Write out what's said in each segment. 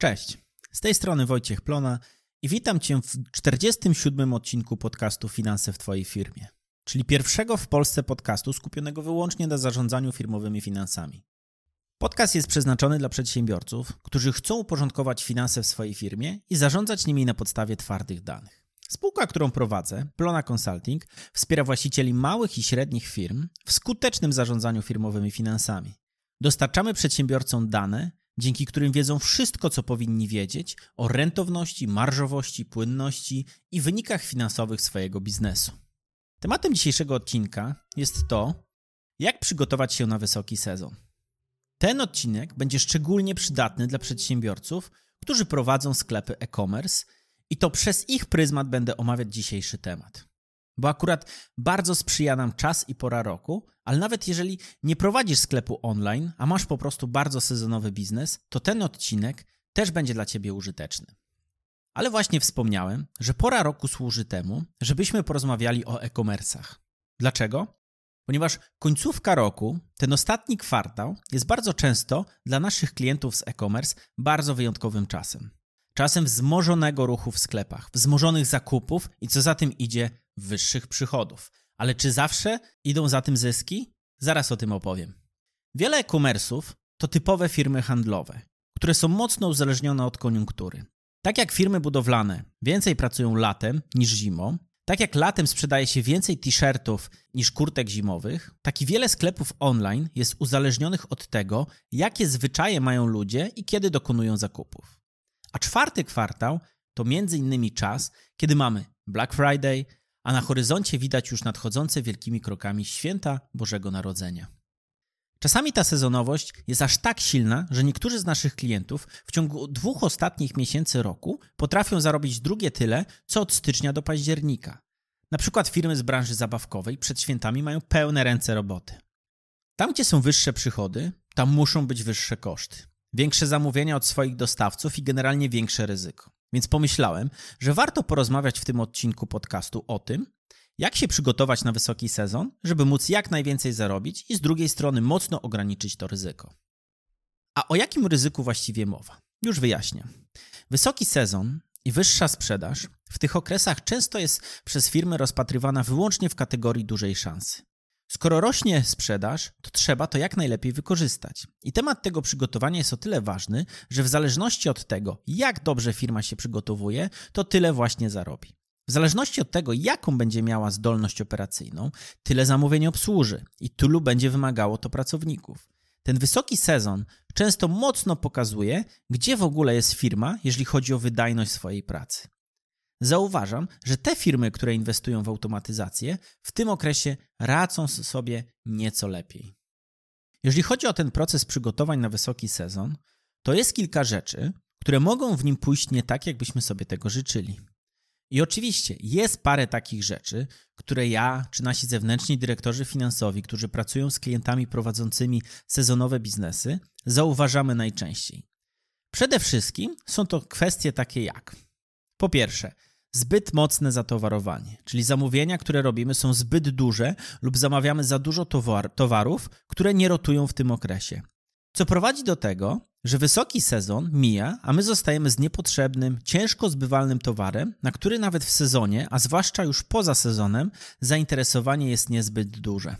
Cześć, z tej strony Wojciech Plona i witam Cię w 47 odcinku podcastu Finanse w Twojej firmie, czyli pierwszego w Polsce podcastu skupionego wyłącznie na zarządzaniu firmowymi finansami. Podcast jest przeznaczony dla przedsiębiorców, którzy chcą uporządkować finanse w swojej firmie i zarządzać nimi na podstawie twardych danych. Spółka, którą prowadzę, Plona Consulting, wspiera właścicieli małych i średnich firm w skutecznym zarządzaniu firmowymi finansami. Dostarczamy przedsiębiorcom dane, dzięki którym wiedzą wszystko, co powinni wiedzieć o rentowności, marżowości, płynności i wynikach finansowych swojego biznesu. Tematem dzisiejszego odcinka jest to, jak przygotować się na wysoki sezon. Ten odcinek będzie szczególnie przydatny dla przedsiębiorców, którzy prowadzą sklepy e-commerce i to przez ich pryzmat będę omawiać dzisiejszy temat. Bo akurat bardzo sprzyja nam czas i pora roku, ale nawet jeżeli nie prowadzisz sklepu online, a masz po prostu bardzo sezonowy biznes, to ten odcinek też będzie dla Ciebie użyteczny. Ale właśnie wspomniałem, że pora roku służy temu, żebyśmy porozmawiali o e-commerce'ach. Dlaczego? Ponieważ końcówka roku, ten ostatni kwartał, jest bardzo często dla naszych klientów z e-commerce bardzo wyjątkowym czasem. Czasem wzmożonego ruchu w sklepach, wzmożonych zakupów i co za tym idzie, wyższych przychodów. Ale czy zawsze idą za tym zyski? Zaraz o tym opowiem. Wiele e-commerce'ów to typowe firmy handlowe, które są mocno uzależnione od koniunktury. Tak jak firmy budowlane więcej pracują latem niż zimą, tak jak latem sprzedaje się więcej t-shirtów niż kurtek zimowych, tak i wiele sklepów online jest uzależnionych od tego, jakie zwyczaje mają ludzie i kiedy dokonują zakupów. A czwarty kwartał to między innymi czas, kiedy mamy Black Friday, a na horyzoncie widać już nadchodzące wielkimi krokami święta Bożego Narodzenia. Czasami ta sezonowość jest aż tak silna, że niektórzy z naszych klientów w ciągu dwóch ostatnich miesięcy roku potrafią zarobić drugie tyle, co od stycznia do października. Na przykład firmy z branży zabawkowej przed świętami mają pełne ręce roboty. Tam, gdzie są wyższe przychody, tam muszą być wyższe koszty. Większe zamówienia od swoich dostawców i generalnie większe ryzyko. Więc pomyślałem, że warto porozmawiać w tym odcinku podcastu o tym, jak się przygotować na wysoki sezon, żeby móc jak najwięcej zarobić i z drugiej strony mocno ograniczyć to ryzyko. A o jakim ryzyku właściwie mowa? Już wyjaśnię. Wysoki sezon i wyższa sprzedaż w tych okresach często jest przez firmy rozpatrywana wyłącznie w kategorii dużej szansy. Skoro rośnie sprzedaż, to trzeba to jak najlepiej wykorzystać. I temat tego przygotowania jest o tyle ważny, że w zależności od tego, jak dobrze firma się przygotowuje, to tyle właśnie zarobi. W zależności od tego, jaką będzie miała zdolność operacyjną, tyle zamówień obsłuży i tylu będzie wymagało to pracowników. Ten wysoki sezon często mocno pokazuje, gdzie w ogóle jest firma, jeżeli chodzi o wydajność swojej pracy. Zauważam, że te firmy, które inwestują w automatyzację, w tym okresie radzą sobie nieco lepiej. Jeżeli chodzi o ten proces przygotowań na wysoki sezon, to jest kilka rzeczy, które mogą w nim pójść nie tak, jakbyśmy sobie tego życzyli. I oczywiście jest parę takich rzeczy, które ja czy nasi zewnętrzni dyrektorzy finansowi, którzy pracują z klientami prowadzącymi sezonowe biznesy, zauważamy najczęściej. Przede wszystkim są to kwestie takie jak: po pierwsze, zbyt mocne zatowarowanie, czyli zamówienia, które robimy, są zbyt duże lub zamawiamy za dużo towar towarów, które nie rotują w tym okresie. Co prowadzi do tego, że wysoki sezon mija, a my zostajemy z niepotrzebnym, ciężko zbywalnym towarem, na który nawet w sezonie, a zwłaszcza już poza sezonem, zainteresowanie jest niezbyt duże.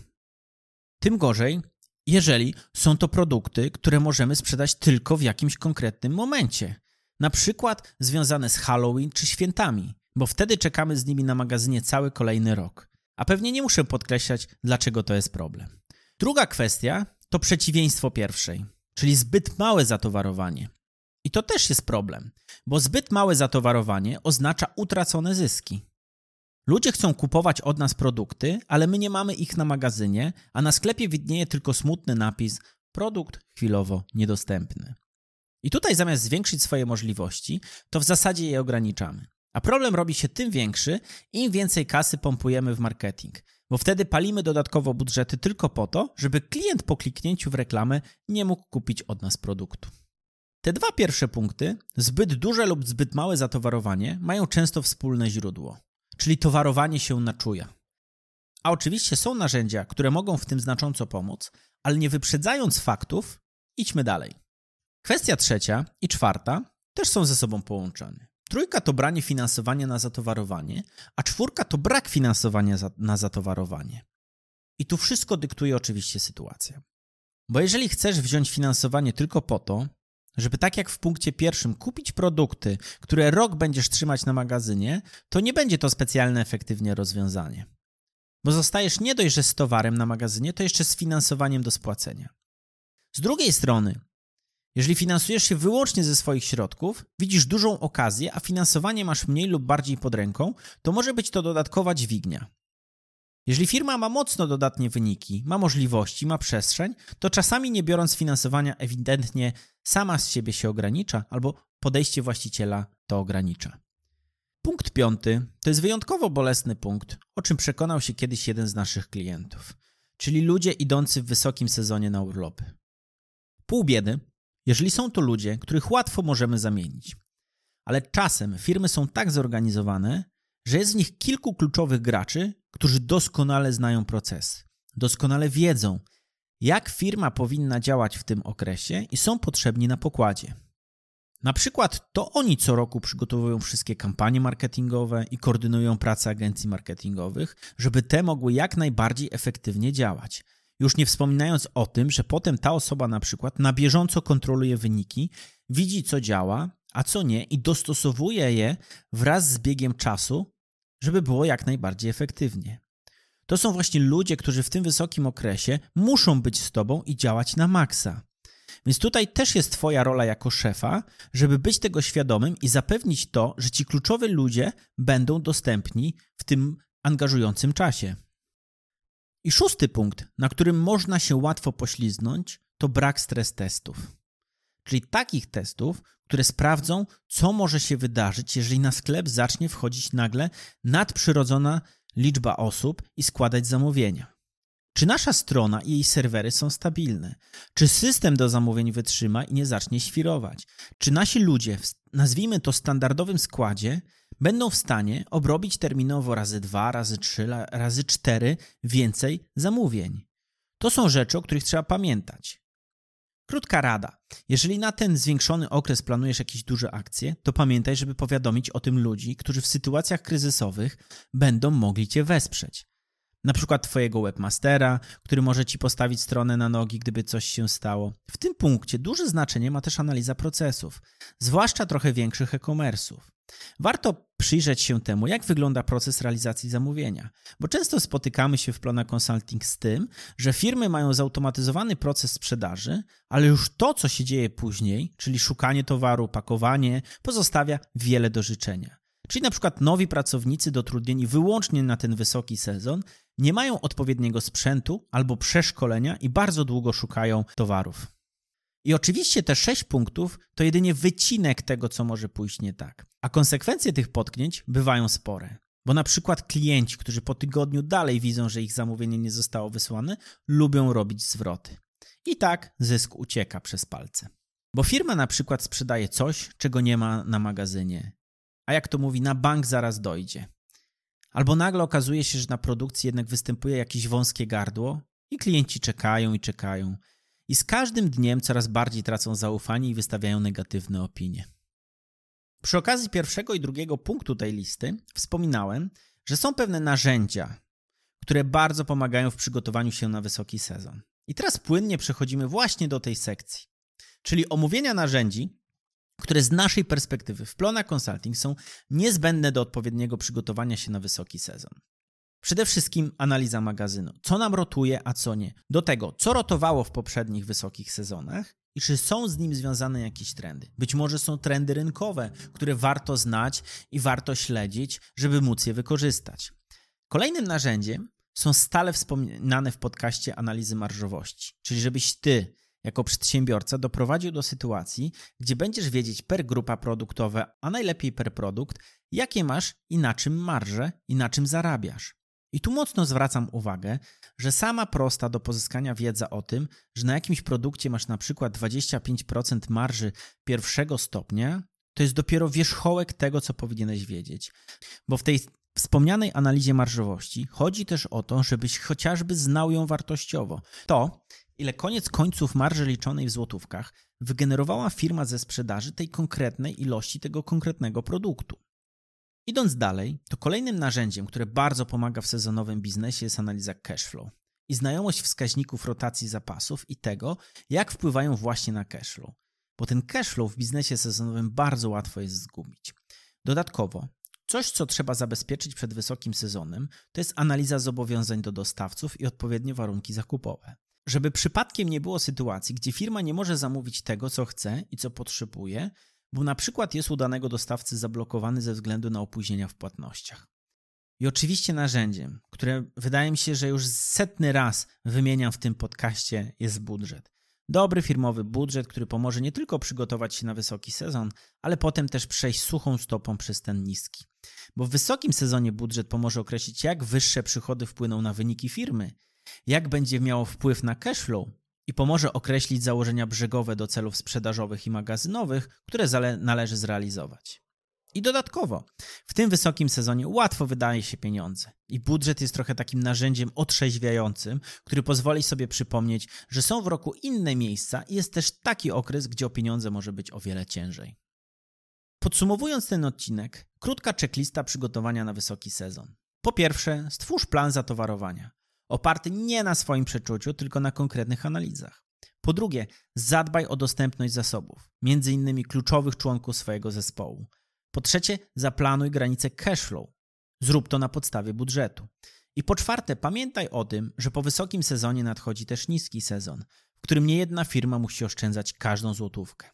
Tym gorzej, jeżeli są to produkty, które możemy sprzedać tylko w jakimś konkretnym momencie, na przykład związane z Halloween czy świętami, bo wtedy czekamy z nimi na magazynie cały kolejny rok. A pewnie nie muszę podkreślać, dlaczego to jest problem. Druga kwestia to przeciwieństwo pierwszej, czyli zbyt małe zatowarowanie. I to też jest problem, bo zbyt małe zatowarowanie oznacza utracone zyski. Ludzie chcą kupować od nas produkty, ale my nie mamy ich na magazynie, a na sklepie widnieje tylko smutny napis: produkt chwilowo niedostępny. I tutaj zamiast zwiększyć swoje możliwości, to w zasadzie je ograniczamy. A problem robi się tym większy, im więcej kasy pompujemy w marketing, bo wtedy palimy dodatkowo budżety tylko po to, żeby klient po kliknięciu w reklamę nie mógł kupić od nas produktu. Te dwa pierwsze punkty, zbyt duże lub zbyt małe zatowarowanie, mają często wspólne źródło, czyli towarowanie się na czuja. A oczywiście są narzędzia, które mogą w tym znacząco pomóc, ale nie wyprzedzając faktów, idźmy dalej. Kwestia trzecia i czwarta też są ze sobą połączone. Trójka to branie finansowania na zatowarowanie, a czwórka to brak finansowania na zatowarowanie. I tu wszystko dyktuje oczywiście sytuacja. Bo jeżeli chcesz wziąć finansowanie tylko po to, żeby tak jak w punkcie pierwszym kupić produkty, które rok będziesz trzymać na magazynie, to nie będzie to specjalne efektywnie rozwiązanie. Bo zostajesz nie dość, że z towarem na magazynie, to jeszcze z finansowaniem do spłacenia. Z drugiej strony, jeżeli finansujesz się wyłącznie ze swoich środków, widzisz dużą okazję, a finansowanie masz mniej lub bardziej pod ręką, to może być to dodatkowa dźwignia. Jeżeli firma ma mocno dodatnie wyniki, ma możliwości, ma przestrzeń, to czasami nie biorąc finansowania ewidentnie sama z siebie się ogranicza albo podejście właściciela to ogranicza. Punkt piąty to jest wyjątkowo bolesny punkt, o czym przekonał się kiedyś jeden z naszych klientów, czyli ludzie idący w wysokim sezonie na urlopy. Pół biedy, jeżeli są to ludzie, których łatwo możemy zamienić. Ale czasem firmy są tak zorganizowane, że jest w nich kilku kluczowych graczy, którzy doskonale znają proces, doskonale wiedzą, jak firma powinna działać w tym okresie i są potrzebni na pokładzie. Na przykład to oni co roku przygotowują wszystkie kampanie marketingowe i koordynują pracę agencji marketingowych, żeby te mogły jak najbardziej efektywnie działać. Już nie wspominając o tym, że potem ta osoba na przykład na bieżąco kontroluje wyniki, widzi co działa, a co nie i dostosowuje je wraz z biegiem czasu, żeby było jak najbardziej efektywnie. To są właśnie ludzie, którzy w tym wysokim okresie muszą być z tobą i działać na maksa. Więc tutaj też jest Twoja rola jako szefa, żeby być tego świadomym i zapewnić to, że ci kluczowi ludzie będą dostępni w tym angażującym czasie. I szósty punkt, na którym można się łatwo pośliznąć, to brak stres testów. Czyli takich testów, które sprawdzą, co może się wydarzyć, jeżeli na sklep zacznie wchodzić nagle nadprzyrodzona liczba osób i składać zamówienia. Czy nasza strona i jej serwery są stabilne? Czy system do zamówień wytrzyma i nie zacznie świrować? Czy nasi ludzie, w, nazwijmy to standardowym składzie, będą w stanie obrobić terminowo razy dwa, razy trzy, razy cztery więcej zamówień? To są rzeczy, o których trzeba pamiętać. Krótka rada. Jeżeli na ten zwiększony okres planujesz jakieś duże akcje, to pamiętaj, żeby powiadomić o tym ludzi, którzy w sytuacjach kryzysowych będą mogli Cię wesprzeć. Na przykład Twojego webmastera, który może Ci postawić stronę na nogi, gdyby coś się stało. W tym punkcie duże znaczenie ma też analiza procesów, zwłaszcza trochę większych e-commerce'ów. Warto przyjrzeć się temu, jak wygląda proces realizacji zamówienia, bo często spotykamy się w Plona Consulting z tym, że firmy mają zautomatyzowany proces sprzedaży, ale już to, co się dzieje później, czyli szukanie towaru, pakowanie, pozostawia wiele do życzenia. Czyli na przykład nowi pracownicy dotrudnieni wyłącznie na ten wysoki sezon nie mają odpowiedniego sprzętu albo przeszkolenia i bardzo długo szukają towarów. I oczywiście te sześć punktów to jedynie wycinek tego, co może pójść nie tak. A konsekwencje tych potknięć bywają spore. Bo na przykład klienci, którzy po tygodniu dalej widzą, że ich zamówienie nie zostało wysłane, lubią robić zwroty. I tak zysk ucieka przez palce. Bo firma na przykład sprzedaje coś, czego nie ma na magazynie. A jak to mówi, na bank zaraz dojdzie. Albo nagle okazuje się, że na produkcji jednak występuje jakieś wąskie gardło i klienci czekają i czekają i z każdym dniem coraz bardziej tracą zaufanie i wystawiają negatywne opinie. Przy okazji pierwszego i drugiego punktu tej listy wspominałem, że są pewne narzędzia, które bardzo pomagają w przygotowaniu się na wysoki sezon. I teraz płynnie przechodzimy właśnie do tej sekcji, czyli omówienia narzędzi, które z naszej perspektywy w Plona Consulting są niezbędne do odpowiedniego przygotowania się na wysoki sezon. Przede wszystkim analiza magazynu. Co nam rotuje, a co nie. Do tego, co rotowało w poprzednich wysokich sezonach i czy są z nim związane jakieś trendy. Być może są trendy rynkowe, które warto znać i warto śledzić, żeby móc je wykorzystać. Kolejnym narzędziem są stale wspominane w podcaście analizy marżowości, czyli żebyś ty jako przedsiębiorca doprowadził do sytuacji, gdzie będziesz wiedzieć per grupa produktowa, a najlepiej per produkt, jakie masz i na czym marże i na czym zarabiasz. I tu mocno zwracam uwagę, że sama prosta do pozyskania wiedza o tym, że na jakimś produkcie masz na przykład 25% marży pierwszego stopnia, to jest dopiero wierzchołek tego, co powinieneś wiedzieć. Bo w tej wspomnianej analizie marżowości chodzi też o to, żebyś chociażby znał ją wartościowo. To, ile koniec końców marży liczonej w złotówkach wygenerowała firma ze sprzedaży tej konkretnej ilości tego konkretnego produktu. Idąc dalej, to kolejnym narzędziem, które bardzo pomaga w sezonowym biznesie jest analiza cashflow i znajomość wskaźników rotacji zapasów i tego, jak wpływają właśnie na cashflow. Bo ten cashflow w biznesie sezonowym bardzo łatwo jest zgubić. Dodatkowo, coś, co trzeba zabezpieczyć przed wysokim sezonem, to jest analiza zobowiązań do dostawców i odpowiednie warunki zakupowe. Żeby przypadkiem nie było sytuacji, gdzie firma nie może zamówić tego, co chce i co potrzebuje, bo na przykład jest u danego dostawcy zablokowany ze względu na opóźnienia w płatnościach. I oczywiście narzędziem, które wydaje mi się, że już setny raz wymieniam w tym podcaście, jest budżet. Dobry firmowy budżet, który pomoże nie tylko przygotować się na wysoki sezon, ale potem też przejść suchą stopą przez ten niski. Bo w wysokim sezonie budżet pomoże określić, jak wyższe przychody wpłyną na wyniki firmy, jak będzie miało wpływ na cashflow i pomoże określić założenia brzegowe do celów sprzedażowych i magazynowych, które należy zrealizować. I dodatkowo, w tym wysokim sezonie łatwo wydaje się pieniądze. I budżet jest trochę takim narzędziem otrzeźwiającym, który pozwoli sobie przypomnieć, że są w roku inne miejsca i jest też taki okres, gdzie o pieniądze może być o wiele ciężej. Podsumowując ten odcinek, krótka checklista przygotowania na wysoki sezon. Po pierwsze, stwórz plan zatowarowania, oparty nie na swoim przeczuciu, tylko na konkretnych analizach. Po drugie, zadbaj o dostępność zasobów, innymi kluczowych członków swojego zespołu. Po trzecie, zaplanuj granice cashflow. Zrób to na podstawie budżetu. I po czwarte, pamiętaj o tym, że po wysokim sezonie nadchodzi też niski sezon, w którym niejedna firma musi oszczędzać każdą złotówkę.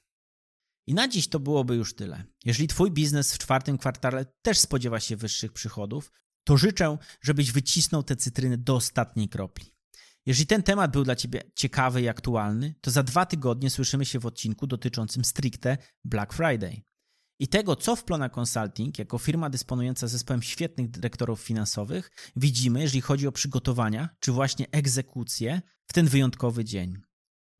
I na dziś to byłoby już tyle. Jeżeli Twój biznes w czwartym kwartale też spodziewa się wyższych przychodów, to życzę, żebyś wycisnął te cytryny do ostatniej kropli. Jeżeli ten temat był dla Ciebie ciekawy i aktualny, to za dwa tygodnie słyszymy się w odcinku dotyczącym stricte Black Friday i tego, co w Plona Consulting, jako firma dysponująca zespołem świetnych dyrektorów finansowych, widzimy, jeżeli chodzi o przygotowania czy właśnie egzekucję w ten wyjątkowy dzień.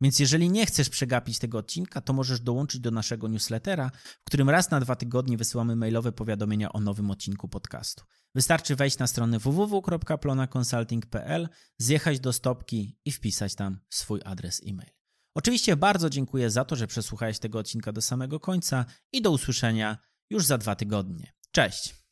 Więc jeżeli nie chcesz przegapić tego odcinka, to możesz dołączyć do naszego newslettera, w którym raz na dwa tygodnie wysyłamy mailowe powiadomienia o nowym odcinku podcastu. Wystarczy wejść na stronę www.plonaconsulting.pl, zjechać do stopki i wpisać tam swój adres e-mail. Oczywiście bardzo dziękuję za to, że przesłuchałeś tego odcinka do samego końca i do usłyszenia już za dwa tygodnie. Cześć!